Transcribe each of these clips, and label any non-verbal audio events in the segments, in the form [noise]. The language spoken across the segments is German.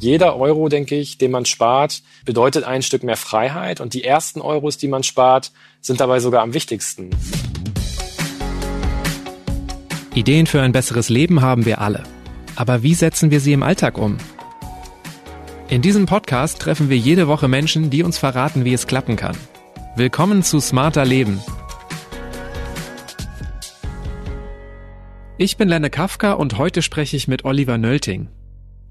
Jeder Euro, denke ich, den man spart, bedeutet ein Stück mehr Freiheit und die ersten Euros, die man spart, sind dabei sogar am wichtigsten. Ideen für ein besseres Leben haben wir alle. Aber wie setzen wir sie im Alltag um? In diesem Podcast treffen wir jede Woche Menschen, die uns verraten, wie es klappen kann. Willkommen zu Smarter Leben. Ich bin Lenne Kafka und heute spreche ich mit Oliver Nölting.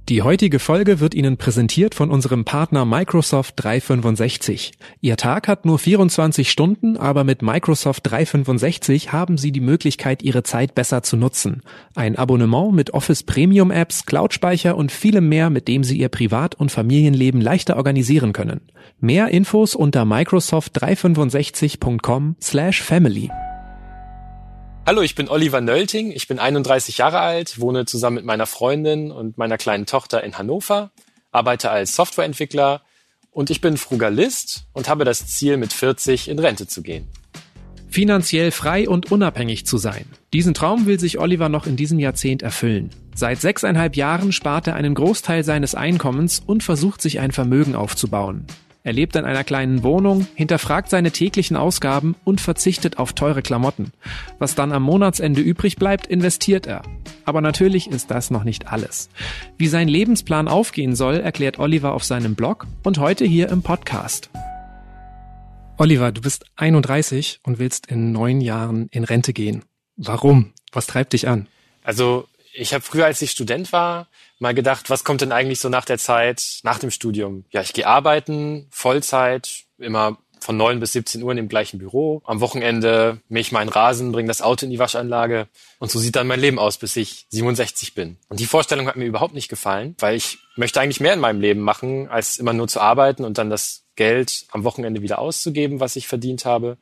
Die heutige Folge wird Ihnen präsentiert von unserem Partner Microsoft 365. Ihr Tag hat nur 24 Stunden, aber mit Microsoft 365 haben Sie die Möglichkeit, Ihre Zeit besser zu nutzen. Ein Abonnement mit Office Premium Apps, Cloud-Speicher und vielem mehr, mit dem Sie Ihr Privat- und Familienleben leichter organisieren können. Mehr Infos unter microsoft365.com slash family. Hallo, ich bin Oliver Nölting, ich bin 31 Jahre alt, wohne zusammen mit meiner Freundin und meiner kleinen Tochter in Hannover, arbeite als Softwareentwickler und ich bin Frugalist und habe das Ziel, mit 40 in Rente zu gehen. Finanziell frei und unabhängig zu sein. Diesen Traum will sich Oliver noch in diesem Jahrzehnt erfüllen. Seit sechseinhalb Jahren spart er einen Großteil seines Einkommens und versucht sich ein Vermögen aufzubauen. Er lebt in einer kleinen Wohnung, hinterfragt seine täglichen Ausgaben und verzichtet auf teure Klamotten. Was dann am Monatsende übrig bleibt, investiert er. Aber natürlich ist das noch nicht alles. Wie sein Lebensplan aufgehen soll, erklärt Oliver auf seinem Blog und heute hier im Podcast. Oliver, du bist 31 und willst in neun Jahren in Rente gehen. Warum? Was treibt dich an? Also ich habe früher, als ich Student war, mal gedacht, was kommt denn eigentlich so nach der Zeit, nach dem Studium? Ja, ich gehe arbeiten, Vollzeit, immer von neun bis 17 Uhr in dem gleichen Büro. Am Wochenende mähe ich meinen Rasen, bringe das Auto in die Waschanlage und so sieht dann mein Leben aus, bis ich 67 bin. Und die Vorstellung hat mir überhaupt nicht gefallen, weil ich möchte eigentlich mehr in meinem Leben machen, als immer nur zu arbeiten und dann das Geld am Wochenende wieder auszugeben, was ich verdient habe.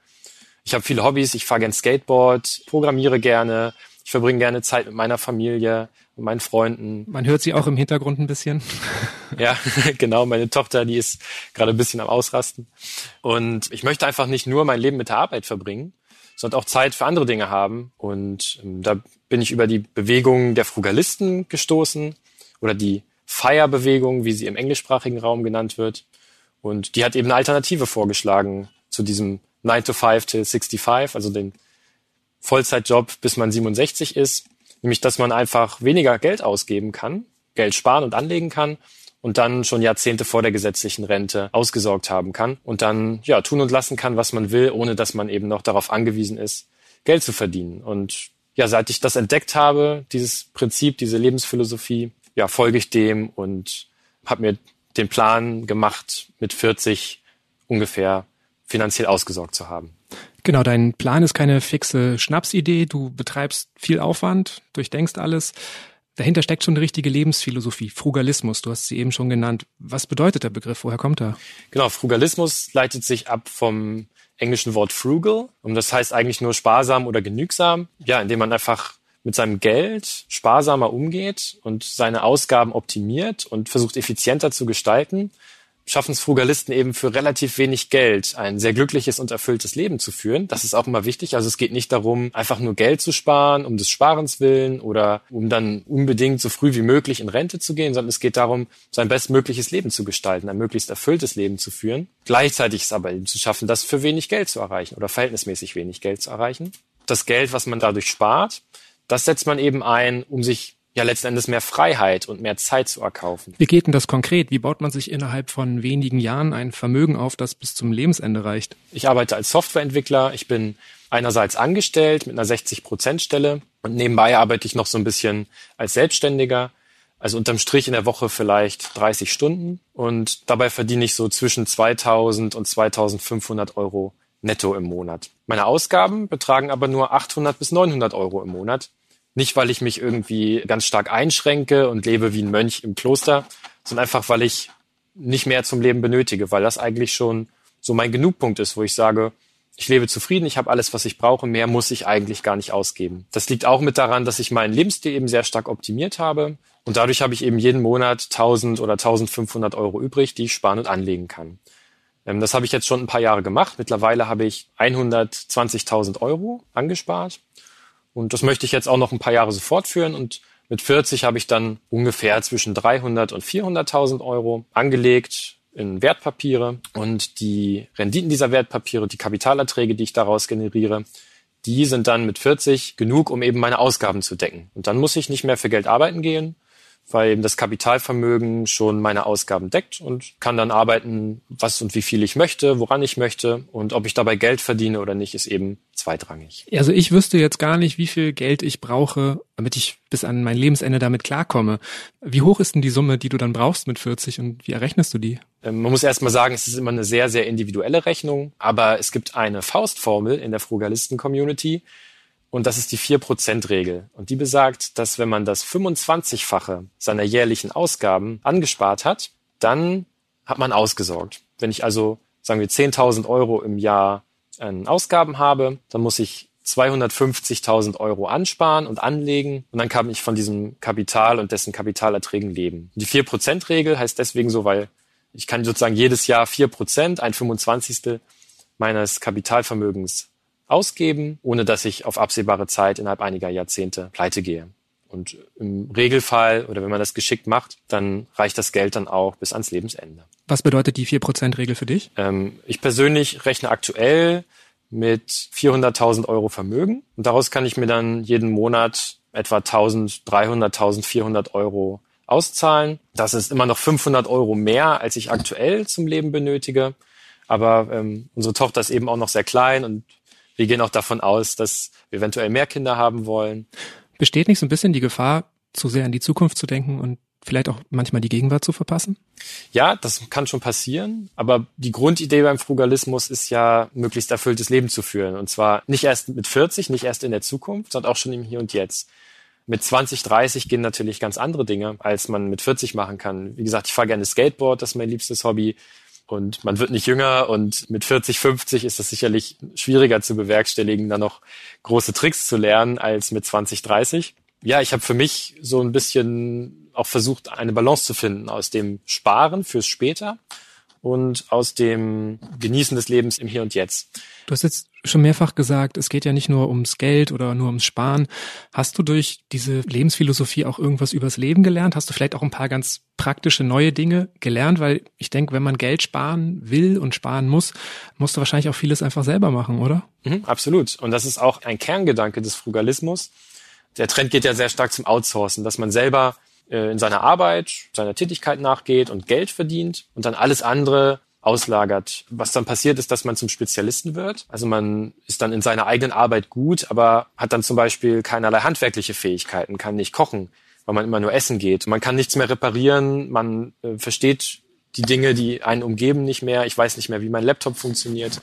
Ich habe viele Hobbys, ich fahre gern Skateboard, programmiere gerne, ich verbringe gerne Zeit mit meiner Familie meinen Freunden. Man hört sie auch im Hintergrund ein bisschen. [laughs] ja, genau. Meine Tochter, die ist gerade ein bisschen am Ausrasten. Und ich möchte einfach nicht nur mein Leben mit der Arbeit verbringen, sondern auch Zeit für andere Dinge haben. Und ähm, da bin ich über die Bewegung der Frugalisten gestoßen oder die Fire-Bewegung, wie sie im englischsprachigen Raum genannt wird. Und die hat eben eine Alternative vorgeschlagen zu diesem 9 to 5 till 65, also den Vollzeitjob, bis man 67 ist, nämlich dass man einfach weniger Geld ausgeben kann, Geld sparen und anlegen kann und dann schon Jahrzehnte vor der gesetzlichen Rente ausgesorgt haben kann und dann ja tun und lassen kann, was man will, ohne dass man eben noch darauf angewiesen ist, Geld zu verdienen. Und ja, seit ich das entdeckt habe, dieses Prinzip, diese Lebensphilosophie, ja, folge ich dem und habe mir den Plan gemacht, mit 40 ungefähr finanziell ausgesorgt zu haben. Genau, dein Plan ist keine fixe Schnapsidee. Du betreibst viel Aufwand, durchdenkst alles. Dahinter steckt schon eine richtige Lebensphilosophie, Frugalismus. Du hast sie eben schon genannt. Was bedeutet der Begriff? Woher kommt er? Genau, Frugalismus leitet sich ab vom englischen Wort frugal. Und das heißt eigentlich nur sparsam oder genügsam. Ja, indem man einfach mit seinem Geld sparsamer umgeht und seine Ausgaben optimiert und versucht effizienter zu gestalten schaffen es Frugalisten eben für relativ wenig Geld ein sehr glückliches und erfülltes Leben zu führen. Das ist auch immer wichtig. Also es geht nicht darum, einfach nur Geld zu sparen, um des Sparens willen oder um dann unbedingt so früh wie möglich in Rente zu gehen, sondern es geht darum, sein bestmögliches Leben zu gestalten, ein möglichst erfülltes Leben zu führen. Gleichzeitig ist aber eben zu schaffen, das für wenig Geld zu erreichen oder verhältnismäßig wenig Geld zu erreichen. Das Geld, was man dadurch spart, das setzt man eben ein, um sich ja letzten Endes mehr Freiheit und mehr Zeit zu erkaufen. Wie geht denn das konkret? Wie baut man sich innerhalb von wenigen Jahren ein Vermögen auf, das bis zum Lebensende reicht? Ich arbeite als Softwareentwickler. Ich bin einerseits angestellt mit einer 60-Prozent-Stelle und nebenbei arbeite ich noch so ein bisschen als Selbstständiger. Also unterm Strich in der Woche vielleicht 30 Stunden und dabei verdiene ich so zwischen 2000 und 2500 Euro netto im Monat. Meine Ausgaben betragen aber nur 800 bis 900 Euro im Monat. Nicht, weil ich mich irgendwie ganz stark einschränke und lebe wie ein Mönch im Kloster, sondern einfach, weil ich nicht mehr zum Leben benötige, weil das eigentlich schon so mein Genugpunkt ist, wo ich sage, ich lebe zufrieden, ich habe alles, was ich brauche, mehr muss ich eigentlich gar nicht ausgeben. Das liegt auch mit daran, dass ich meinen Lebensstil eben sehr stark optimiert habe und dadurch habe ich eben jeden Monat 1000 oder 1500 Euro übrig, die ich sparen und anlegen kann. Ähm, das habe ich jetzt schon ein paar Jahre gemacht. Mittlerweile habe ich 120.000 Euro angespart und das möchte ich jetzt auch noch ein paar Jahre so fortführen. Und Mit 40 habe ich dann ungefähr zwischen 300 und 400.000 Euro angelegt in Wertpapiere. Und die Renditen dieser Wertpapiere, die Kapitalerträge, die ich daraus generiere, die sind dann mit 40 genug, um eben meine Ausgaben zu decken. Und dann muss ich nicht mehr für Geld arbeiten gehen, weil eben das Kapitalvermögen schon meine Ausgaben deckt und kann dann arbeiten, was und wie viel ich möchte, woran ich möchte und ob ich dabei Geld verdiene oder nicht, ist eben zweitrangig. Also ich wüsste jetzt gar nicht, wie viel Geld ich brauche, damit ich bis an mein Lebensende damit klarkomme. Wie hoch ist denn die Summe, die du dann brauchst mit 40 und wie errechnest du die? Ähm, man muss erst mal sagen, es ist immer eine sehr, sehr individuelle Rechnung, aber es gibt eine Faustformel in der Frugalisten-Community, und das ist die 4%-Regel. Und die besagt, dass wenn man das 25-fache seiner jährlichen Ausgaben angespart hat, dann hat man ausgesorgt. Wenn ich also, sagen wir, 10.000 Euro im Jahr an Ausgaben habe, dann muss ich 250.000 Euro ansparen und anlegen und dann kann ich von diesem Kapital und dessen Kapitalerträgen leben. Die 4%-Regel heißt deswegen so, weil ich kann sozusagen jedes Jahr 4%, ein 25. meines Kapitalvermögens ausgeben, ohne dass ich auf absehbare Zeit innerhalb einiger Jahrzehnte pleite gehe. Und im Regelfall oder wenn man das geschickt macht, dann reicht das Geld dann auch bis ans Lebensende. Was bedeutet die 4%-Regel für dich? Ähm, ich persönlich rechne aktuell mit 400.000 Euro Vermögen und daraus kann ich mir dann jeden Monat etwa 1.300, 1.400 Euro auszahlen. Das ist immer noch 500 Euro mehr, als ich aktuell zum Leben benötige. Aber ähm, unsere Tochter ist eben auch noch sehr klein und wir gehen auch davon aus, dass wir eventuell mehr Kinder haben wollen. Besteht nicht so ein bisschen die Gefahr, zu sehr an die Zukunft zu denken und vielleicht auch manchmal die Gegenwart zu verpassen? Ja, das kann schon passieren. Aber die Grundidee beim Frugalismus ist ja, möglichst erfülltes Leben zu führen. Und zwar nicht erst mit 40, nicht erst in der Zukunft, sondern auch schon im Hier und Jetzt. Mit 20, 30 gehen natürlich ganz andere Dinge, als man mit 40 machen kann. Wie gesagt, ich fahre gerne Skateboard, das ist mein liebstes Hobby und man wird nicht jünger und mit 40, 50 ist es sicherlich schwieriger zu bewerkstelligen, da noch große Tricks zu lernen als mit 20, 30. Ja, ich habe für mich so ein bisschen auch versucht, eine Balance zu finden aus dem Sparen fürs später und aus dem Genießen des Lebens im Hier und Jetzt. Du hast jetzt schon mehrfach gesagt, es geht ja nicht nur ums Geld oder nur ums Sparen. Hast du durch diese Lebensphilosophie auch irgendwas übers Leben gelernt? Hast du vielleicht auch ein paar ganz praktische neue Dinge gelernt? Weil ich denke, wenn man Geld sparen will und sparen muss, musst du wahrscheinlich auch vieles einfach selber machen, oder? Mhm, absolut. Und das ist auch ein Kerngedanke des Frugalismus. Der Trend geht ja sehr stark zum Outsourcen, dass man selber äh, in seiner Arbeit, seiner Tätigkeit nachgeht und Geld verdient und dann alles andere auslagert. Was dann passiert ist, dass man zum Spezialisten wird. Also man ist dann in seiner eigenen Arbeit gut, aber hat dann zum Beispiel keinerlei handwerkliche Fähigkeiten, kann nicht kochen, weil man immer nur essen geht. Man kann nichts mehr reparieren, man äh, versteht die Dinge, die einen umgeben, nicht mehr. Ich weiß nicht mehr, wie mein Laptop funktioniert.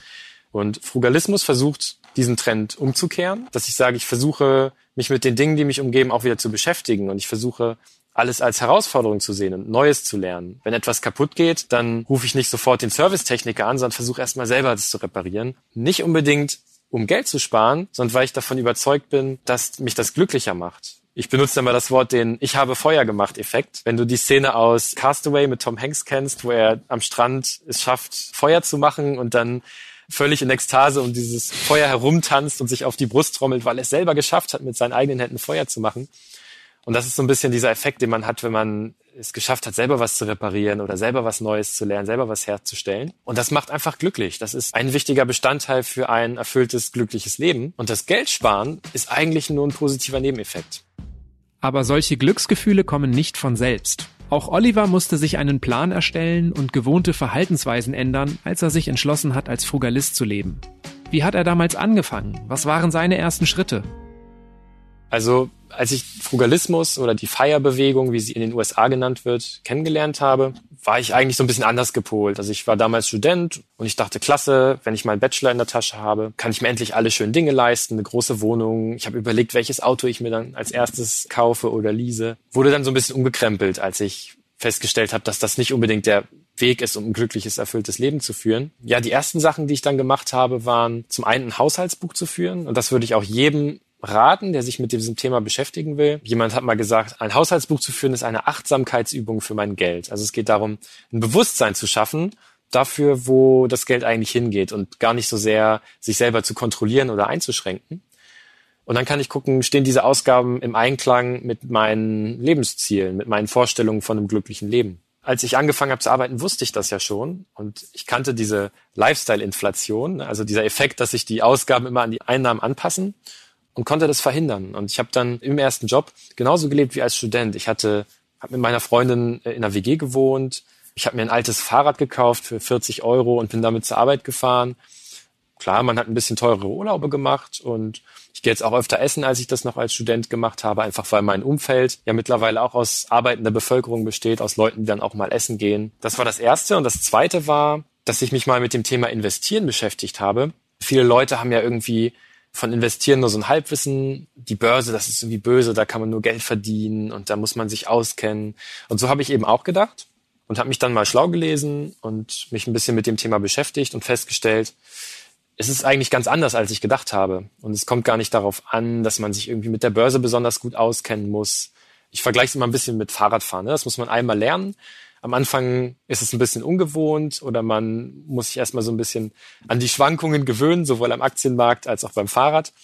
Und Frugalismus versucht, diesen Trend umzukehren, dass ich sage, ich versuche, mich mit den Dingen, die mich umgeben, auch wieder zu beschäftigen. Und ich versuche, alles als Herausforderung zu sehen und Neues zu lernen. Wenn etwas kaputt geht, dann rufe ich nicht sofort den Servicetechniker an, sondern versuche erstmal selber das zu reparieren. Nicht unbedingt, um Geld zu sparen, sondern weil ich davon überzeugt bin, dass mich das glücklicher macht. Ich benutze immer das Wort den Ich habe Feuer gemacht Effekt. Wenn du die Szene aus Castaway mit Tom Hanks kennst, wo er am Strand es schafft, Feuer zu machen und dann völlig in Ekstase um dieses Feuer herumtanzt und sich auf die Brust trommelt, weil er es selber geschafft hat, mit seinen eigenen Händen Feuer zu machen. Und das ist so ein bisschen dieser Effekt, den man hat, wenn man es geschafft hat, selber was zu reparieren oder selber was Neues zu lernen, selber was herzustellen. Und das macht einfach glücklich. Das ist ein wichtiger Bestandteil für ein erfülltes, glückliches Leben. Und das Geldsparen ist eigentlich nur ein positiver Nebeneffekt. Aber solche Glücksgefühle kommen nicht von selbst. Auch Oliver musste sich einen Plan erstellen und gewohnte Verhaltensweisen ändern, als er sich entschlossen hat, als Frugalist zu leben. Wie hat er damals angefangen? Was waren seine ersten Schritte? Also als ich Frugalismus oder die Feierbewegung, wie sie in den USA genannt wird, kennengelernt habe, war ich eigentlich so ein bisschen anders gepolt. Also ich war damals Student und ich dachte, klasse, wenn ich meinen Bachelor in der Tasche habe, kann ich mir endlich alle schönen Dinge leisten, eine große Wohnung. Ich habe überlegt, welches Auto ich mir dann als erstes kaufe oder lease. Wurde dann so ein bisschen umgekrempelt, als ich festgestellt habe, dass das nicht unbedingt der Weg ist, um ein glückliches, erfülltes Leben zu führen. Ja, die ersten Sachen, die ich dann gemacht habe, waren zum einen ein Haushaltsbuch zu führen. Und das würde ich auch jedem raten, der sich mit diesem Thema beschäftigen will. Jemand hat mal gesagt, ein Haushaltsbuch zu führen ist eine Achtsamkeitsübung für mein Geld. Also es geht darum, ein Bewusstsein zu schaffen dafür, wo das Geld eigentlich hingeht und gar nicht so sehr sich selber zu kontrollieren oder einzuschränken. Und dann kann ich gucken, stehen diese Ausgaben im Einklang mit meinen Lebenszielen, mit meinen Vorstellungen von einem glücklichen Leben. Als ich angefangen habe zu arbeiten, wusste ich das ja schon und ich kannte diese Lifestyle-Inflation, also dieser Effekt, dass sich die Ausgaben immer an die Einnahmen anpassen und konnte das verhindern. Und ich habe dann im ersten Job genauso gelebt wie als Student. Ich hatte habe mit meiner Freundin äh, in einer WG gewohnt. Ich habe mir ein altes Fahrrad gekauft für 40 Euro und bin damit zur Arbeit gefahren. Klar, man hat ein bisschen teurere Urlaube gemacht und ich gehe jetzt auch öfter essen, als ich das noch als Student gemacht habe, einfach weil mein Umfeld ja mittlerweile auch aus arbeitender Bevölkerung besteht, aus Leuten, die dann auch mal essen gehen. Das war das Erste. Und das Zweite war, dass ich mich mal mit dem Thema Investieren beschäftigt habe. Viele Leute haben ja irgendwie von Investieren nur so ein Halbwissen. Die Börse, das ist irgendwie böse, da kann man nur Geld verdienen und da muss man sich auskennen. Und so habe ich eben auch gedacht und habe mich dann mal schlau gelesen und mich ein bisschen mit dem Thema beschäftigt und festgestellt, es ist eigentlich ganz anders, als ich gedacht habe. Und es kommt gar nicht darauf an, dass man sich irgendwie mit der Börse besonders gut auskennen muss. Ich vergleiche es immer ein bisschen mit Fahrradfahren. Ne? Das muss man einmal lernen am Anfang ist es ein bisschen ungewohnt oder man muss sich erstmal so ein bisschen an die Schwankungen gewöhnen, sowohl am Aktienmarkt als auch beim Fahrrad.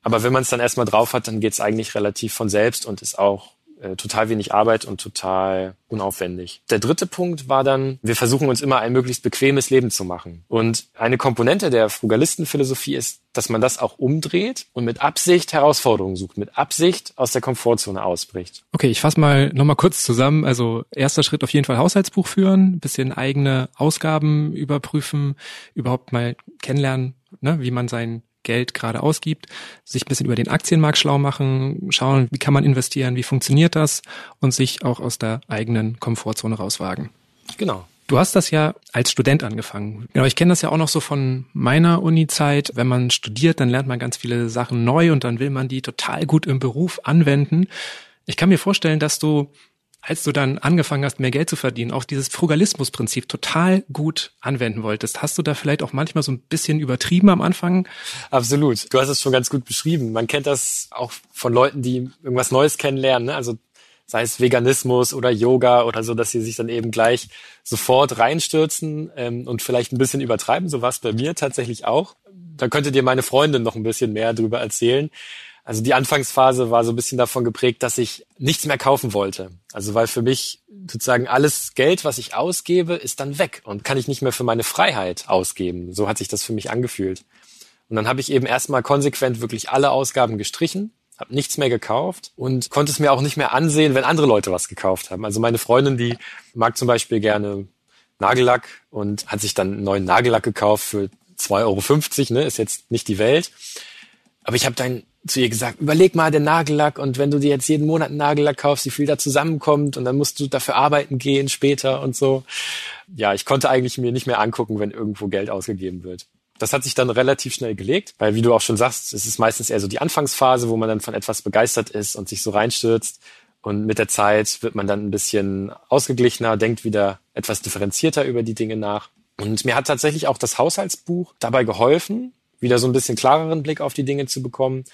Aber wenn man es dann erstmal drauf hat, dann geht es eigentlich relativ von selbst und ist auch äh, total wenig Arbeit und total unaufwendig. Der dritte Punkt war dann, wir versuchen uns immer ein möglichst bequemes Leben zu machen. Und eine Komponente der Frugalistenphilosophie ist, dass man das auch umdreht und mit Absicht Herausforderungen sucht, mit Absicht aus der Komfortzone ausbricht. Okay, ich fasse mal nochmal kurz zusammen. Also erster Schritt auf jeden Fall Haushaltsbuch führen, bisschen eigene Ausgaben überprüfen, überhaupt mal kennenlernen, ne, wie man sein Geld gerade ausgibt, sich ein bisschen über den Aktienmarkt schlau machen, schauen, wie kann man investieren, wie funktioniert das und sich auch aus der eigenen Komfortzone rauswagen. Genau. Du hast das ja als Student angefangen. Genau, ich kenne das ja auch noch so von meiner Uni-Zeit. Wenn man studiert, dann lernt man ganz viele Sachen neu und dann will man die total gut im Beruf anwenden. Ich kann mir vorstellen, dass du als du dann angefangen hast, mehr Geld zu verdienen, auch dieses Frugalismusprinzip total gut anwenden wolltest. Hast du da vielleicht auch manchmal so ein bisschen übertrieben am Anfang? Absolut. Du hast es schon ganz gut beschrieben. Man kennt das auch von Leuten, die irgendwas Neues kennenlernen. Ne? Also sei es Veganismus oder Yoga oder so, dass sie sich dann eben gleich sofort reinstürzen ähm, und vielleicht ein bisschen übertreiben. So war es bei mir tatsächlich auch. Da könnte dir meine Freundin noch ein bisschen mehr drüber erzählen. Also die Anfangsphase war so ein bisschen davon geprägt, dass ich nichts mehr kaufen wollte. Also weil für mich sozusagen alles Geld, was ich ausgebe, ist dann weg und kann ich nicht mehr für meine Freiheit ausgeben. So hat sich das für mich angefühlt. Und dann habe ich eben erstmal konsequent wirklich alle Ausgaben gestrichen, habe nichts mehr gekauft und konnte es mir auch nicht mehr ansehen, wenn andere Leute was gekauft haben. Also meine Freundin, die mag zum Beispiel gerne Nagellack und hat sich dann einen neuen Nagellack gekauft für 2,50 Euro, ne? ist jetzt nicht die Welt. Aber ich habe dann zu ihr gesagt, überleg mal den Nagellack und wenn du dir jetzt jeden Monat einen Nagellack kaufst, wie viel da zusammenkommt und dann musst du dafür arbeiten gehen später und so. Ja, ich konnte eigentlich mir nicht mehr angucken, wenn irgendwo Geld ausgegeben wird. Das hat sich dann relativ schnell gelegt, weil wie du auch schon sagst, es ist meistens eher so die Anfangsphase, wo man dann von etwas begeistert ist und sich so reinstürzt. Und mit der Zeit wird man dann ein bisschen ausgeglichener, denkt wieder etwas differenzierter über die Dinge nach. Und mir hat tatsächlich auch das Haushaltsbuch dabei geholfen, wieder so ein bisschen klareren Blick auf die Dinge zu bekommen,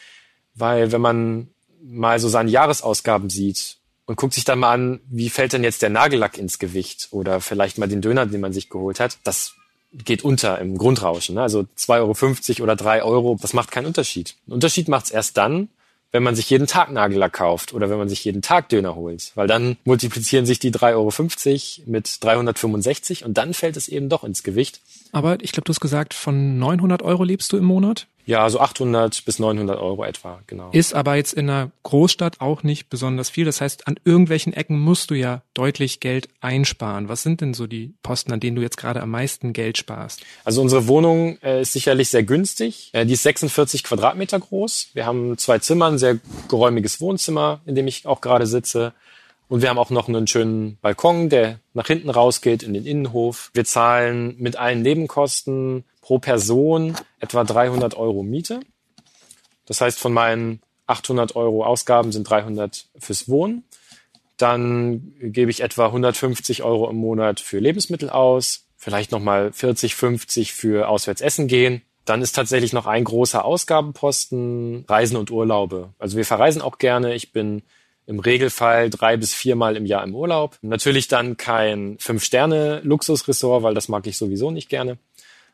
weil wenn man mal so seine Jahresausgaben sieht und guckt sich dann mal an, wie fällt denn jetzt der Nagellack ins Gewicht oder vielleicht mal den Döner, den man sich geholt hat, das geht unter im Grundrauschen. Ne? Also 2,50 Euro oder 3 Euro, das macht keinen Unterschied. Ein Unterschied macht es erst dann, wenn man sich jeden Tag Nagellack kauft oder wenn man sich jeden Tag Döner holt. Weil dann multiplizieren sich die 3,50 Euro mit 365 und dann fällt es eben doch ins Gewicht. Aber ich glaube, du hast gesagt, von 900 Euro lebst du im Monat? Ja, so 800 bis 900 Euro etwa, genau. Ist aber jetzt in einer Großstadt auch nicht besonders viel. Das heißt, an irgendwelchen Ecken musst du ja deutlich Geld einsparen. Was sind denn so die Posten, an denen du jetzt gerade am meisten Geld sparst? Also unsere Wohnung äh, ist sicherlich sehr günstig. Äh, die ist 46 Quadratmeter groß. Wir haben zwei Zimmer, ein sehr geräumiges Wohnzimmer, in dem ich auch gerade sitze. Und wir haben auch noch einen schönen Balkon, der nach hinten rausgeht in den Innenhof. Wir zahlen mit allen Nebenkosten pro Person etwa 300 Euro Miete. Das heißt, von meinen 800 Euro Ausgaben sind 300 fürs Wohnen. Dann gebe ich etwa 150 Euro im Monat für Lebensmittel aus, vielleicht nochmal 40, 50 für Auswärtsessen gehen. Dann ist tatsächlich noch ein großer Ausgabenposten Reisen und Urlaube. Also wir verreisen auch gerne. Ich bin im Regelfall drei bis viermal im Jahr im Urlaub. Natürlich dann kein Fünf-Sterne-Luxusressort, weil das mag ich sowieso nicht gerne.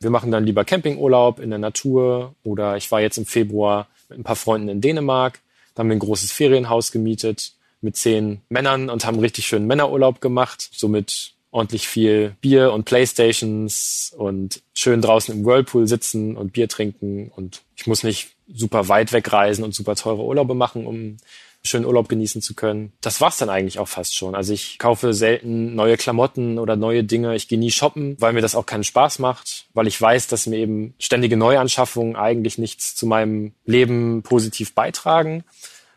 Wir machen dann lieber Campingurlaub in der Natur oder ich war jetzt im Februar mit ein paar Freunden in Dänemark. Da haben wir ein großes Ferienhaus gemietet mit zehn Männern und haben richtig schönen Männerurlaub gemacht. Somit ordentlich viel Bier und Playstations und schön draußen im Whirlpool sitzen und Bier trinken und ich muss nicht super weit wegreisen und super teure Urlaube machen, um schönen Urlaub genießen zu können. Das war's dann eigentlich auch fast schon. Also ich kaufe selten neue Klamotten oder neue Dinge. Ich gehe nie shoppen, weil mir das auch keinen Spaß macht, weil ich weiß, dass mir eben ständige Neuanschaffungen eigentlich nichts zu meinem Leben positiv beitragen.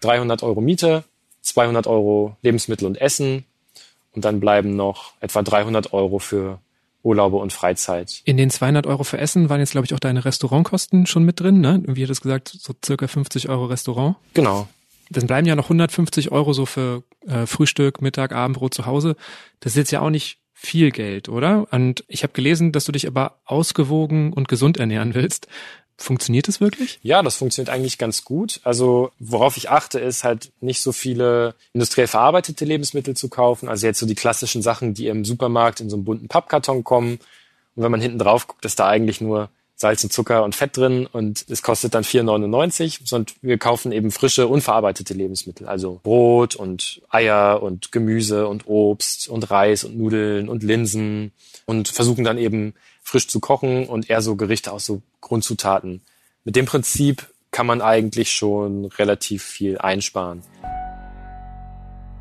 300 Euro Miete, 200 Euro Lebensmittel und Essen, und dann bleiben noch etwa 300 Euro für Urlaube und Freizeit. In den 200 Euro für Essen waren jetzt, glaube ich, auch deine Restaurantkosten schon mit drin, ne? Wie hat es gesagt, so circa 50 Euro Restaurant. Genau. Dann bleiben ja noch 150 Euro so für äh, Frühstück, Mittag, Abendbrot zu Hause. Das ist jetzt ja auch nicht viel Geld, oder? Und ich habe gelesen, dass du dich aber ausgewogen und gesund ernähren willst. Funktioniert das wirklich? Ja, das funktioniert eigentlich ganz gut. Also worauf ich achte, ist halt nicht so viele industriell verarbeitete Lebensmittel zu kaufen. Also jetzt so die klassischen Sachen, die im Supermarkt in so einem bunten Pappkarton kommen. Und wenn man hinten drauf guckt, ist da eigentlich nur Salz und Zucker und Fett drin und es kostet dann 4,99. Sondern wir kaufen eben frische, unverarbeitete Lebensmittel. Also Brot und Eier und Gemüse und Obst und Reis und Nudeln und Linsen und versuchen dann eben frisch zu kochen und eher so Gerichte aus so Grundzutaten. Mit dem Prinzip kann man eigentlich schon relativ viel einsparen.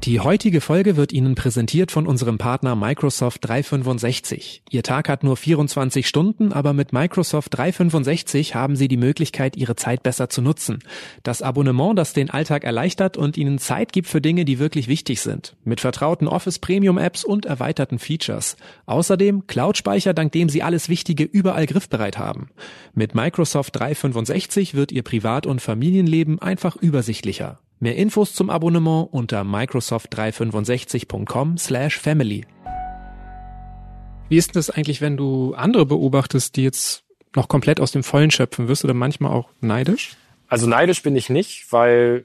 Die heutige Folge wird Ihnen präsentiert von unserem Partner Microsoft 365. Ihr Tag hat nur 24 Stunden, aber mit Microsoft 365 haben Sie die Möglichkeit, Ihre Zeit besser zu nutzen. Das Abonnement, das den Alltag erleichtert und Ihnen Zeit gibt für Dinge, die wirklich wichtig sind. Mit vertrauten Office Premium Apps und erweiterten Features. Außerdem Cloud-Speicher, dank dem Sie alles Wichtige überall griffbereit haben. Mit Microsoft 365 wird Ihr Privat- und Familienleben einfach übersichtlicher. Mehr Infos zum Abonnement unter microsoft365.com/family. Wie ist das eigentlich, wenn du andere beobachtest, die jetzt noch komplett aus dem Vollen schöpfen? Wirst du dann manchmal auch neidisch? Also neidisch bin ich nicht, weil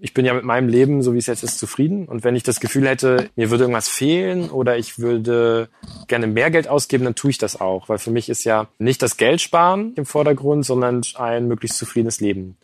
ich bin ja mit meinem Leben, so wie es jetzt ist, zufrieden. Und wenn ich das Gefühl hätte, mir würde irgendwas fehlen oder ich würde gerne mehr Geld ausgeben, dann tue ich das auch. Weil für mich ist ja nicht das Geld sparen im Vordergrund, sondern ein möglichst zufriedenes Leben.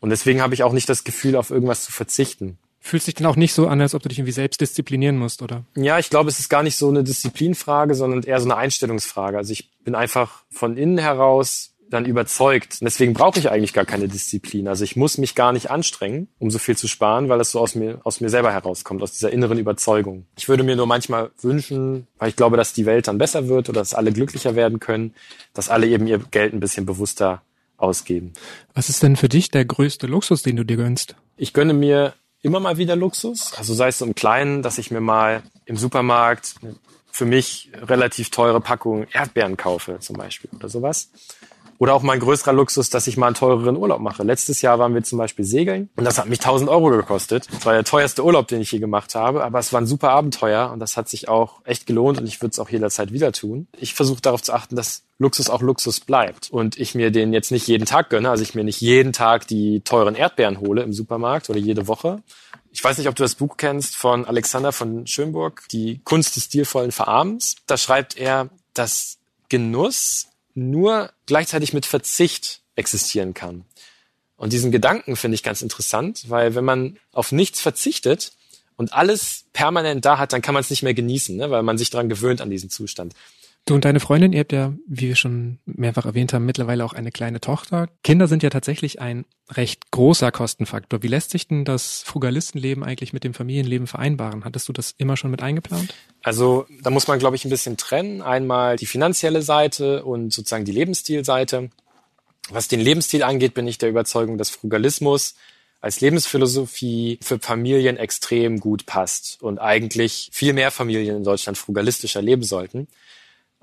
Und deswegen habe ich auch nicht das Gefühl, auf irgendwas zu verzichten. Fühlt sich dann auch nicht so an, als ob du dich irgendwie selbst disziplinieren musst, oder? Ja, ich glaube, es ist gar nicht so eine Disziplinfrage, sondern eher so eine Einstellungsfrage. Also ich bin einfach von innen heraus dann überzeugt. Und deswegen brauche ich eigentlich gar keine Disziplin. Also ich muss mich gar nicht anstrengen, um so viel zu sparen, weil es so aus mir, aus mir selber herauskommt, aus dieser inneren Überzeugung. Ich würde mir nur manchmal wünschen, weil ich glaube, dass die Welt dann besser wird oder dass alle glücklicher werden können, dass alle eben ihr Geld ein bisschen bewusster ausgeben. Was ist denn für dich der größte Luxus, den du dir gönnst? Ich gönne mir immer mal wieder Luxus. Also sei es so im Kleinen, dass ich mir mal im Supermarkt für mich relativ teure Packung Erdbeeren kaufe zum Beispiel oder sowas. Oder auch mal ein größerer Luxus, dass ich mal einen teureren Urlaub mache. Letztes Jahr waren wir zum Beispiel segeln und das hat mich 1000 Euro gekostet. Das war der teuerste Urlaub, den ich je gemacht habe, aber es war ein super Abenteuer und das hat sich auch echt gelohnt und ich würde es auch jederzeit wieder tun. Ich versuche darauf zu achten, dass Luxus auch Luxus bleibt und ich mir den jetzt nicht jeden Tag gönne, also ich mir nicht jeden Tag die teuren Erdbeeren hole im Supermarkt oder jede Woche. Ich weiß nicht, ob du das Buch kennst von Alexander von Schönburg, Die Kunst des stilvollen Verarmens. Da schreibt er, dass Genuss nur gleichzeitig mit Verzicht existieren kann. Und diesen Gedanken finde ich ganz interessant, weil wenn man auf nichts verzichtet und alles permanent da hat, dann kann man es nicht mehr genießen, ne? weil man sich daran gewöhnt an diesen Zustand. Du und deine Freundin, ihr habt ja, wie wir schon mehrfach erwähnt haben, mittlerweile auch eine kleine Tochter. Kinder sind ja tatsächlich ein recht großer Kostenfaktor. Wie lässt sich denn das Frugalistenleben eigentlich mit dem Familienleben vereinbaren? Hattest du das immer schon mit eingeplant? Also da muss man, glaube ich, ein bisschen trennen. Einmal die finanzielle Seite und sozusagen die Lebensstilseite. Was den Lebensstil angeht, bin ich der Überzeugung, dass Frugalismus als Lebensphilosophie für Familien extrem gut passt und eigentlich viel mehr Familien in Deutschland frugalistischer leben sollten.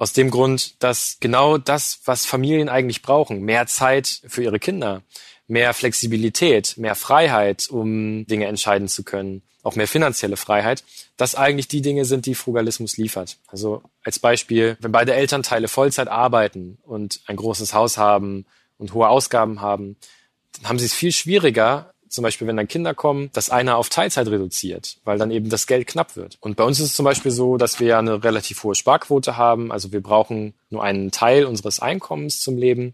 Aus dem Grund, dass genau das, was Familien eigentlich brauchen, mehr Zeit für ihre Kinder, mehr Flexibilität, mehr Freiheit, um Dinge entscheiden zu können, auch mehr finanzielle Freiheit, das eigentlich die Dinge sind, die Frugalismus liefert. Also als Beispiel, wenn beide Elternteile Vollzeit arbeiten und ein großes Haus haben und hohe Ausgaben haben, dann haben sie es viel schwieriger, zum Beispiel, wenn dann Kinder kommen, dass einer auf Teilzeit reduziert, weil dann eben das Geld knapp wird. Und bei uns ist es zum Beispiel so, dass wir ja eine relativ hohe Sparquote haben. Also wir brauchen nur einen Teil unseres Einkommens zum Leben.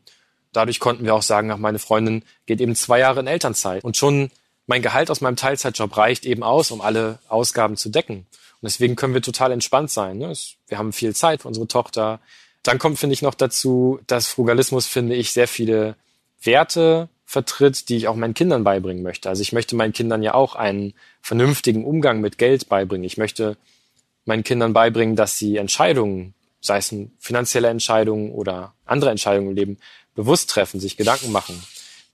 dadurch konnten wir auch sagen, ach, meine Freundin geht eben zwei Jahre in Elternzeit und schon mein Gehalt aus meinem Teilzeitjob reicht eben aus, um alle Ausgaben zu decken. Und deswegen können wir total entspannt sein. Ne? Wir haben viel Zeit für unsere Tochter. Dann kommt, finde ich, noch dazu, dass Frugalismus, finde ich, sehr viele Werte vertritt, die ich auch meinen Kindern beibringen möchte. Also ich möchte meinen Kindern ja auch einen vernünftigen Umgang mit Geld beibringen. Ich möchte meinen Kindern beibringen, dass sie Entscheidungen, sei es finanzielle Entscheidungen oder andere Entscheidungen im Leben, bewusst treffen, sich Gedanken machen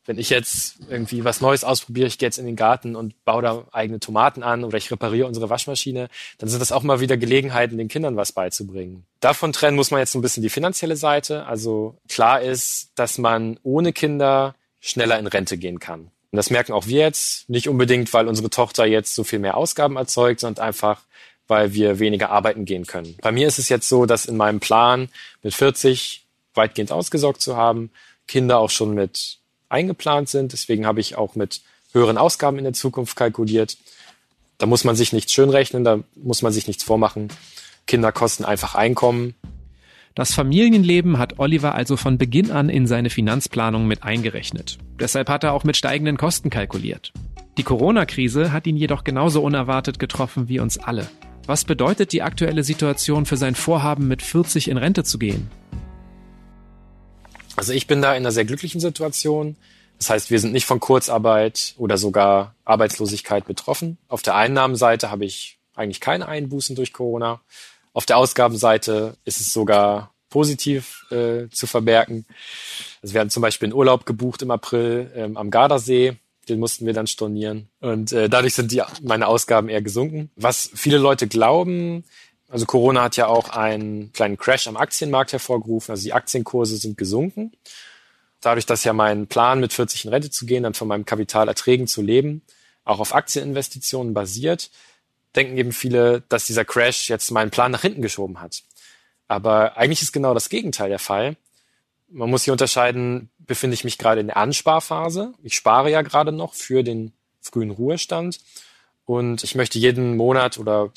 wenn ich jetzt irgendwie was Neues ausprobiere, ich gehe jetzt in den Garten und baue da eigene Tomaten an oder ich repariere unsere Waschmaschine, dann sind das auch mal wieder Gelegenheiten, den Kindern was beizubringen. Davon trennen muss man jetzt ein bisschen die finanzielle Seite. Also klar ist, dass man ohne Kinder schneller in Rente gehen kann. Und das merken auch wir jetzt, nicht unbedingt, weil unsere Tochter jetzt so viel mehr Ausgaben erzeugt, sondern einfach, weil wir weniger arbeiten gehen können. Bei mir ist es jetzt so, dass in meinem Plan mit 40 weitgehend ausgesorgt zu haben, Kinder auch schon mit eingeplant sind. Deswegen habe ich auch mit höheren Ausgaben in der Zukunft kalkuliert. Da muss man sich nichts schönrechnen, da muss man sich nichts vormachen. Kinder kosten einfach Einkommen. Das Familienleben hat Oliver also von Beginn an in seine Finanzplanung mit eingerechnet. Deshalb hat er auch mit steigenden Kosten kalkuliert. Die Corona-Krise hat ihn jedoch genauso unerwartet getroffen wie uns alle. Was bedeutet die aktuelle Situation für sein Vorhaben, mit 40 in Rente zu gehen? Also ich bin da in einer sehr glücklichen Situation. Das heißt, wir sind nicht von Kurzarbeit oder sogar Arbeitslosigkeit betroffen. Auf der Einnahmenseite habe ich eigentlich keine Einbußen durch Corona. Auf der Ausgabenseite ist es sogar positiv äh, zu verbergen. Also wir hatten zum Beispiel einen Urlaub gebucht im April ähm, am Gardasee. Den mussten wir dann stornieren. Und äh, dadurch sind die, meine Ausgaben eher gesunken. Was viele Leute glauben, also Corona hat ja auch einen kleinen Crash am Aktienmarkt hervorgerufen. Also die Aktienkurse sind gesunken. Dadurch, dass ja mein Plan mit 40 in Rente zu gehen, dann von meinem Kapitalerträgen zu leben, auch auf Aktieninvestitionen basiert, denken eben viele, dass dieser Crash jetzt meinen Plan nach hinten geschoben hat. Aber eigentlich ist genau das Gegenteil der Fall. Man muss hier unterscheiden, befinde ich mich gerade in der Ansparphase. Ich spare ja gerade noch für den frühen Ruhestand und ich möchte jeden Monat oder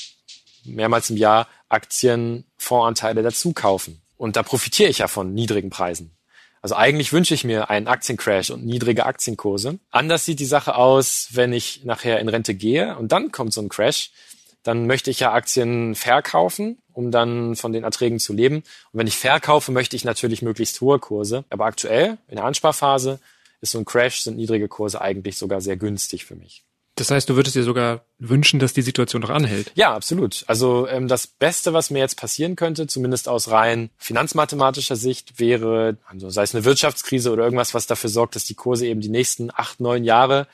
mehrmals im Jahr Aktien, Fondsanteile dazu kaufen. Und da profitiere ich ja von niedrigen Preisen. Also eigentlich wünsche ich mir einen Aktiencrash und niedrige Aktienkurse. Anders sieht die Sache aus, wenn ich nachher in Rente gehe und dann kommt so ein Crash. Dann möchte ich ja Aktien verkaufen, um dann von den Erträgen zu leben. Und wenn ich verkaufe, möchte ich natürlich möglichst hohe Kurse. Aber aktuell, in der Ansparphase, ist so ein Crash, sind niedrige Kurse eigentlich sogar sehr günstig für mich. Das heißt, du würdest dir sogar wünschen, dass die Situation noch anhält. Ja, absolut. Also ähm, das Beste, was mir jetzt passieren könnte, zumindest aus rein finanzmathematischer Sicht, wäre, also sei es eine Wirtschaftskrise oder irgendwas, was dafür sorgt, dass die Kurse eben die nächsten acht, neun Jahre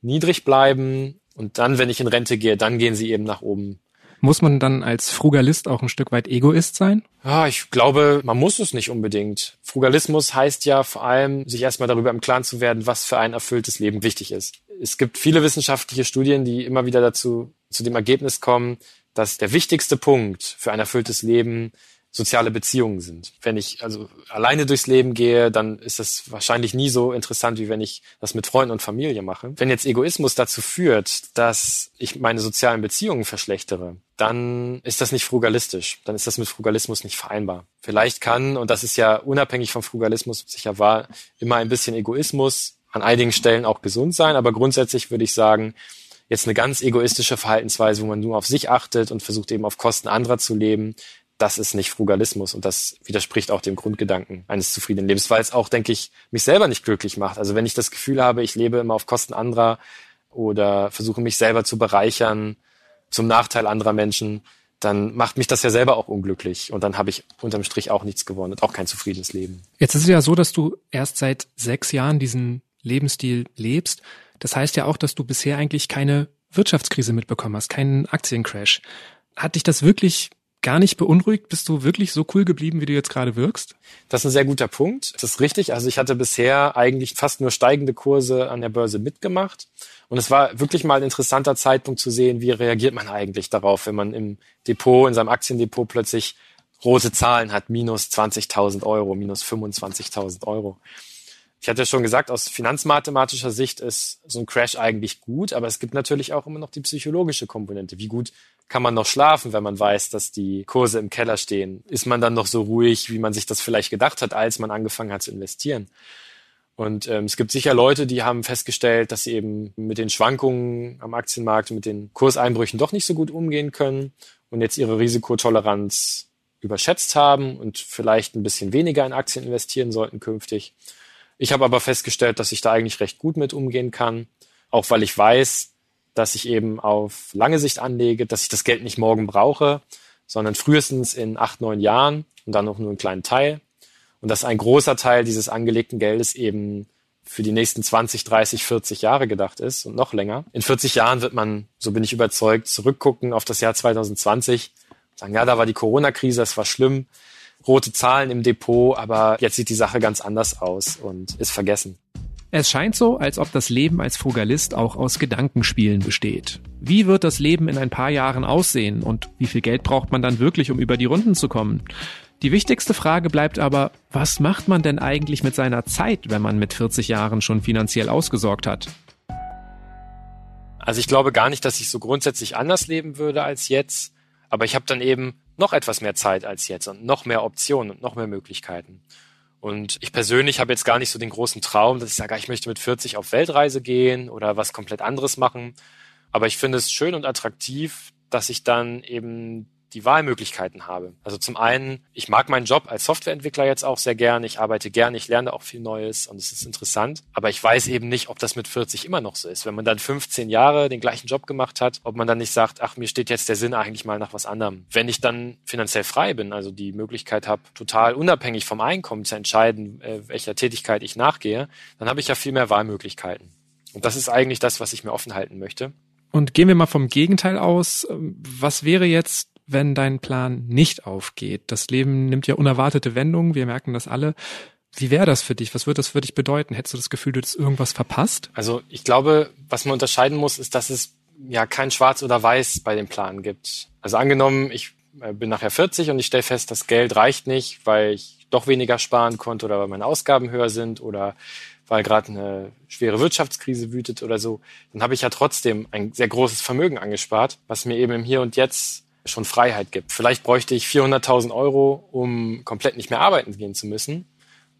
niedrig bleiben. Und dann, wenn ich in Rente gehe, dann gehen sie eben nach oben. Muss man dann als Frugalist auch ein Stück weit Egoist sein? Ja, ich glaube, man muss es nicht unbedingt. Frugalismus heißt ja vor allem, sich erstmal darüber im Klaren zu werden, was für ein erfülltes Leben wichtig ist. Es gibt viele wissenschaftliche Studien, die immer wieder dazu, zu dem Ergebnis kommen, dass der wichtigste Punkt für ein erfülltes Leben soziale Beziehungen sind. Wenn ich also alleine durchs Leben gehe, dann ist das wahrscheinlich nie so interessant, wie wenn ich das mit Freunden und Familie mache. Wenn jetzt Egoismus dazu führt, dass ich meine sozialen Beziehungen verschlechtere, dann ist das nicht frugalistisch. Dann ist das mit Frugalismus nicht vereinbar. Vielleicht kann, und das ist ja unabhängig vom Frugalismus sicher wahr, immer ein bisschen Egoismus an einigen Stellen auch gesund sein, aber grundsätzlich würde ich sagen, jetzt eine ganz egoistische Verhaltensweise, wo man nur auf sich achtet und versucht eben auf Kosten anderer zu leben, das ist nicht Frugalismus und das widerspricht auch dem Grundgedanken eines zufriedenen Lebens, weil es auch, denke ich, mich selber nicht glücklich macht. Also wenn ich das Gefühl habe, ich lebe immer auf Kosten anderer oder versuche mich selber zu bereichern zum Nachteil anderer Menschen, dann macht mich das ja selber auch unglücklich und dann habe ich unterm Strich auch nichts gewonnen und auch kein zufriedenes Leben. Jetzt ist es ja so, dass du erst seit sechs Jahren diesen Lebensstil lebst. Das heißt ja auch, dass du bisher eigentlich keine Wirtschaftskrise mitbekommen hast, keinen Aktiencrash. Hat dich das wirklich gar nicht beunruhigt? Bist du wirklich so cool geblieben, wie du jetzt gerade wirkst? Das ist ein sehr guter Punkt. Das ist richtig. Also ich hatte bisher eigentlich fast nur steigende Kurse an der Börse mitgemacht. Und es war wirklich mal ein interessanter Zeitpunkt zu sehen, wie reagiert man eigentlich darauf, wenn man im Depot, in seinem Aktiendepot plötzlich rote Zahlen hat, minus 20.000 Euro, minus 25.000 Euro. Ich hatte ja schon gesagt, aus finanzmathematischer Sicht ist so ein Crash eigentlich gut, aber es gibt natürlich auch immer noch die psychologische Komponente. Wie gut kann man noch schlafen, wenn man weiß, dass die Kurse im Keller stehen? Ist man dann noch so ruhig, wie man sich das vielleicht gedacht hat, als man angefangen hat zu investieren? Und ähm, es gibt sicher Leute, die haben festgestellt, dass sie eben mit den Schwankungen am Aktienmarkt, mit den Kurseinbrüchen doch nicht so gut umgehen können und jetzt ihre Risikotoleranz überschätzt haben und vielleicht ein bisschen weniger in Aktien investieren sollten künftig. Ich habe aber festgestellt, dass ich da eigentlich recht gut mit umgehen kann, auch weil ich weiß, dass ich eben auf lange Sicht anlege, dass ich das Geld nicht morgen brauche, sondern frühestens in acht, neun Jahren und dann noch nur einen kleinen Teil. Und dass ein großer Teil dieses angelegten Geldes eben für die nächsten 20, 30, 40 Jahre gedacht ist und noch länger. In 40 Jahren wird man, so bin ich überzeugt, zurückgucken auf das Jahr 2020, sagen, ja, da war die Corona-Krise, es war schlimm, rote Zahlen im Depot, aber jetzt sieht die Sache ganz anders aus und ist vergessen. Es scheint so, als ob das Leben als Frugalist auch aus Gedankenspielen besteht. Wie wird das Leben in ein paar Jahren aussehen und wie viel Geld braucht man dann wirklich, um über die Runden zu kommen? Die wichtigste Frage bleibt aber, was macht man denn eigentlich mit seiner Zeit, wenn man mit 40 Jahren schon finanziell ausgesorgt hat? Also ich glaube gar nicht, dass ich so grundsätzlich anders leben würde als jetzt, aber ich habe dann eben noch etwas mehr Zeit als jetzt und noch mehr Optionen und noch mehr Möglichkeiten. Und ich persönlich habe jetzt gar nicht so den großen Traum, dass ich sage, ich möchte mit 40 auf Weltreise gehen oder was komplett anderes machen. Aber ich finde es schön und attraktiv, dass ich dann eben die Wahlmöglichkeiten habe. Also zum einen, ich mag meinen Job als Softwareentwickler jetzt auch sehr gern. Ich arbeite gern, ich lerne auch viel Neues und es ist interessant. Aber ich weiß eben nicht, ob das mit 40 immer noch so ist. Wenn man dann 15 Jahre den gleichen Job gemacht hat, ob man dann nicht sagt, ach, mir steht jetzt der Sinn eigentlich mal nach was anderem. Wenn ich dann finanziell frei bin, also die Möglichkeit habe, total unabhängig vom Einkommen zu entscheiden, äh, welcher Tätigkeit ich nachgehe, dann habe ich ja viel mehr Wahlmöglichkeiten. Und das ist eigentlich das, was ich mir offen halten möchte. Und gehen wir mal vom Gegenteil aus. Was wäre jetzt wenn dein Plan nicht aufgeht? Das Leben nimmt ja unerwartete Wendungen, wir merken das alle. Wie wäre das für dich? Was würde das für dich bedeuten? Hättest du das Gefühl, du hättest irgendwas verpasst? Also ich glaube, was man unterscheiden muss, ist, dass es ja kein Schwarz oder Weiß bei dem Plan gibt. Also angenommen, ich äh, bin nachher 40 und ich stelle fest, das Geld reicht nicht, weil ich doch weniger sparen konnte oder weil meine Ausgaben höher sind oder weil gerade eine schwere Wirtschaftskrise wütet oder so, dann habe ich ja trotzdem ein sehr großes Vermögen angespart, was mir eben im Hier und Jetzt schon Freiheit gibt. Vielleicht bräuchte ich 400.000 Euro, um komplett nicht mehr arbeiten gehen zu müssen.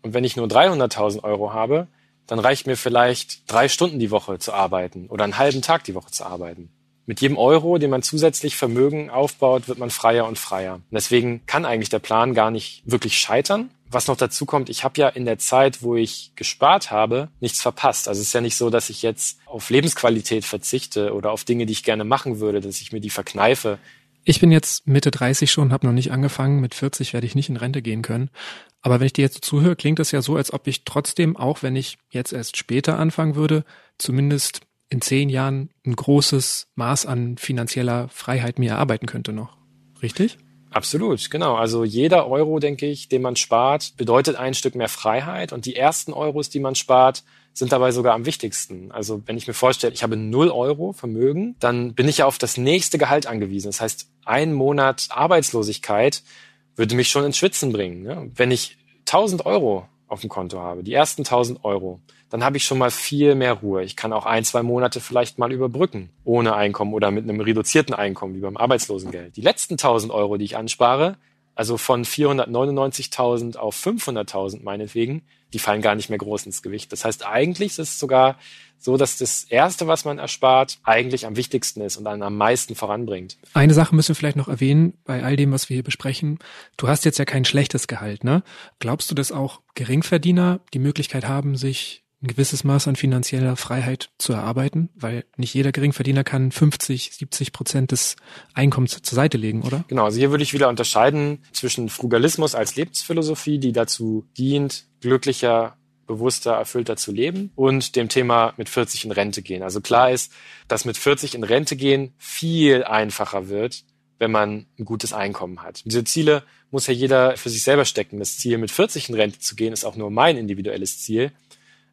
Und wenn ich nur 300.000 Euro habe, dann reicht mir vielleicht drei Stunden die Woche zu arbeiten oder einen halben Tag die Woche zu arbeiten. Mit jedem Euro, den man zusätzlich Vermögen aufbaut, wird man freier und freier. Und deswegen kann eigentlich der Plan gar nicht wirklich scheitern. Was noch dazu kommt, ich habe ja in der Zeit, wo ich gespart habe, nichts verpasst. Also es ist ja nicht so, dass ich jetzt auf Lebensqualität verzichte oder auf Dinge, die ich gerne machen würde, dass ich mir die verkneife. Ich bin jetzt Mitte 30 schon, habe noch nicht angefangen. Mit 40 werde ich nicht in Rente gehen können. Aber wenn ich dir jetzt zuhöre, klingt das ja so, als ob ich trotzdem, auch wenn ich jetzt erst später anfangen würde, zumindest in zehn Jahren ein großes Maß an finanzieller Freiheit mir erarbeiten könnte noch. Richtig? Absolut, genau. Also jeder Euro, denke ich, den man spart, bedeutet ein Stück mehr Freiheit. Und die ersten Euros, die man spart, sind dabei sogar am wichtigsten. Also wenn ich mir vorstelle, ich habe null Euro Vermögen, dann bin ich ja auf das nächste Gehalt angewiesen. Das heißt, ein Monat Arbeitslosigkeit würde mich schon ins Schwitzen bringen. Ne? Wenn ich 1000 Euro auf dem Konto habe, die ersten 1000 Euro, dann habe ich schon mal viel mehr Ruhe. Ich kann auch ein, zwei Monate vielleicht mal überbrücken, ohne Einkommen oder mit einem reduzierten Einkommen, wie beim Arbeitslosengeld. Die letzten 1000 Euro, die ich anspare, also von 499.000 auf 500.000 meinetwegen, die fallen gar nicht mehr groß ins Gewicht. Das heißt, eigentlich ist es sogar so, dass das Erste, was man erspart, eigentlich am wichtigsten ist und einen am meisten voranbringt. Eine Sache müssen wir vielleicht noch erwähnen bei all dem, was wir hier besprechen. Du hast jetzt ja kein schlechtes Gehalt, ne? Glaubst du, dass auch Geringverdiener die Möglichkeit haben, sich ein gewisses Maß an finanzieller Freiheit zu erarbeiten, weil nicht jeder Geringverdiener kann 50, 70 Prozent des Einkommens zur Seite legen, oder? Genau, also hier würde ich wieder unterscheiden zwischen Frugalismus als Lebensphilosophie, die dazu dient, glücklicher, bewusster, erfüllter zu leben und dem Thema mit 40 in Rente gehen. Also klar ist, dass mit 40 in Rente gehen viel einfacher wird, wenn man ein gutes Einkommen hat. Diese Ziele muss ja jeder für sich selber stecken. Das Ziel, mit 40 in Rente zu gehen, ist auch nur mein individuelles Ziel.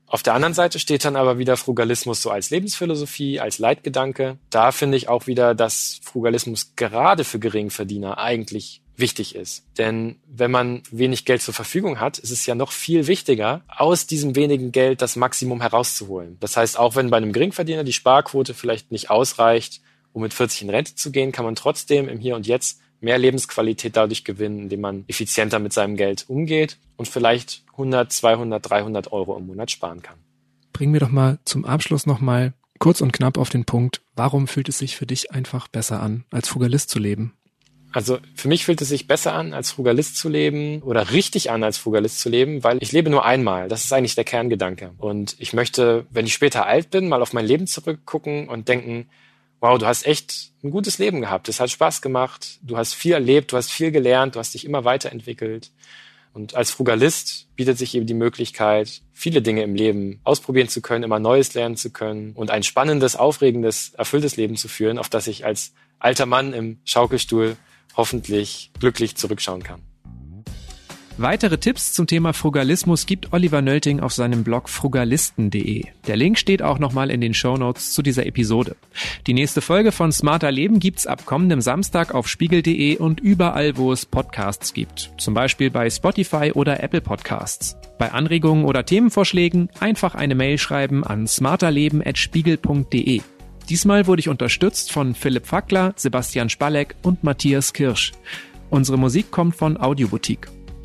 Auf der anderen Seite steht dann aber wieder Frugalismus so als Lebensphilosophie, als Leitgedanke. Da finde ich auch wieder, dass Frugalismus gerade für Geringverdiener eigentlich wichtig ist. Denn wenn man wenig Geld zur Verfügung hat, ist es ja noch viel wichtiger, aus diesem wenigen Geld das Maximum herauszuholen. Das heißt, auch wenn bei einem Geringverdiener die Sparquote vielleicht nicht ausreicht, um mit 40 in Rente zu gehen, kann man trotzdem im Hier und Jetzt mehr Lebensqualität dadurch gewinnen, indem man effizienter mit seinem Geld umgeht und vielleicht 100, 200, 300 Euro im Monat sparen kann. Bringen wir doch mal zum Abschluss nochmal kurz und knapp auf den Punkt, warum fühlt es sich für dich einfach besser an, als Frugalist zu leben? Also für mich fühlt es sich besser an, als Frugalist zu leben oder richtig an, als Frugalist zu leben, weil ich lebe nur einmal. Das ist eigentlich der Kerngedanke. Und ich möchte, wenn ich später alt bin, mal auf mein Leben zurückgucken und denken, wow, du hast echt ein gutes Leben gehabt. Es hat Spaß gemacht. Du hast viel erlebt, du hast viel gelernt, du hast dich immer weiterentwickelt. Und als Frugalist bietet sich eben die Möglichkeit, viele Dinge im Leben ausprobieren zu können, immer Neues lernen zu können und ein spannendes, aufregendes, erfülltes Leben zu führen, auf das ich als alter Mann im Schaukelstuhl hoffentlich glücklich zurückschauen kann. Weitere Tipps zum Thema Frugalismus gibt Oliver Nölting auf seinem Blog frugalisten.de. Der Link steht auch nochmal in den Show Notes zu dieser Episode. Die nächste Folge von Smarter Leben gibt's ab kommendem Samstag auf spiegel.de und überall, wo es Podcasts gibt. Zum Beispiel bei Spotify oder Apple Podcasts. Bei Anregungen oder Themenvorschlägen einfach eine Mail schreiben an smarterleben.spiegel.de. Diesmal wurde ich unterstützt von Philipp Fackler, Sebastian Spalleck und Matthias Kirsch. Unsere Musik kommt von Audioboutique.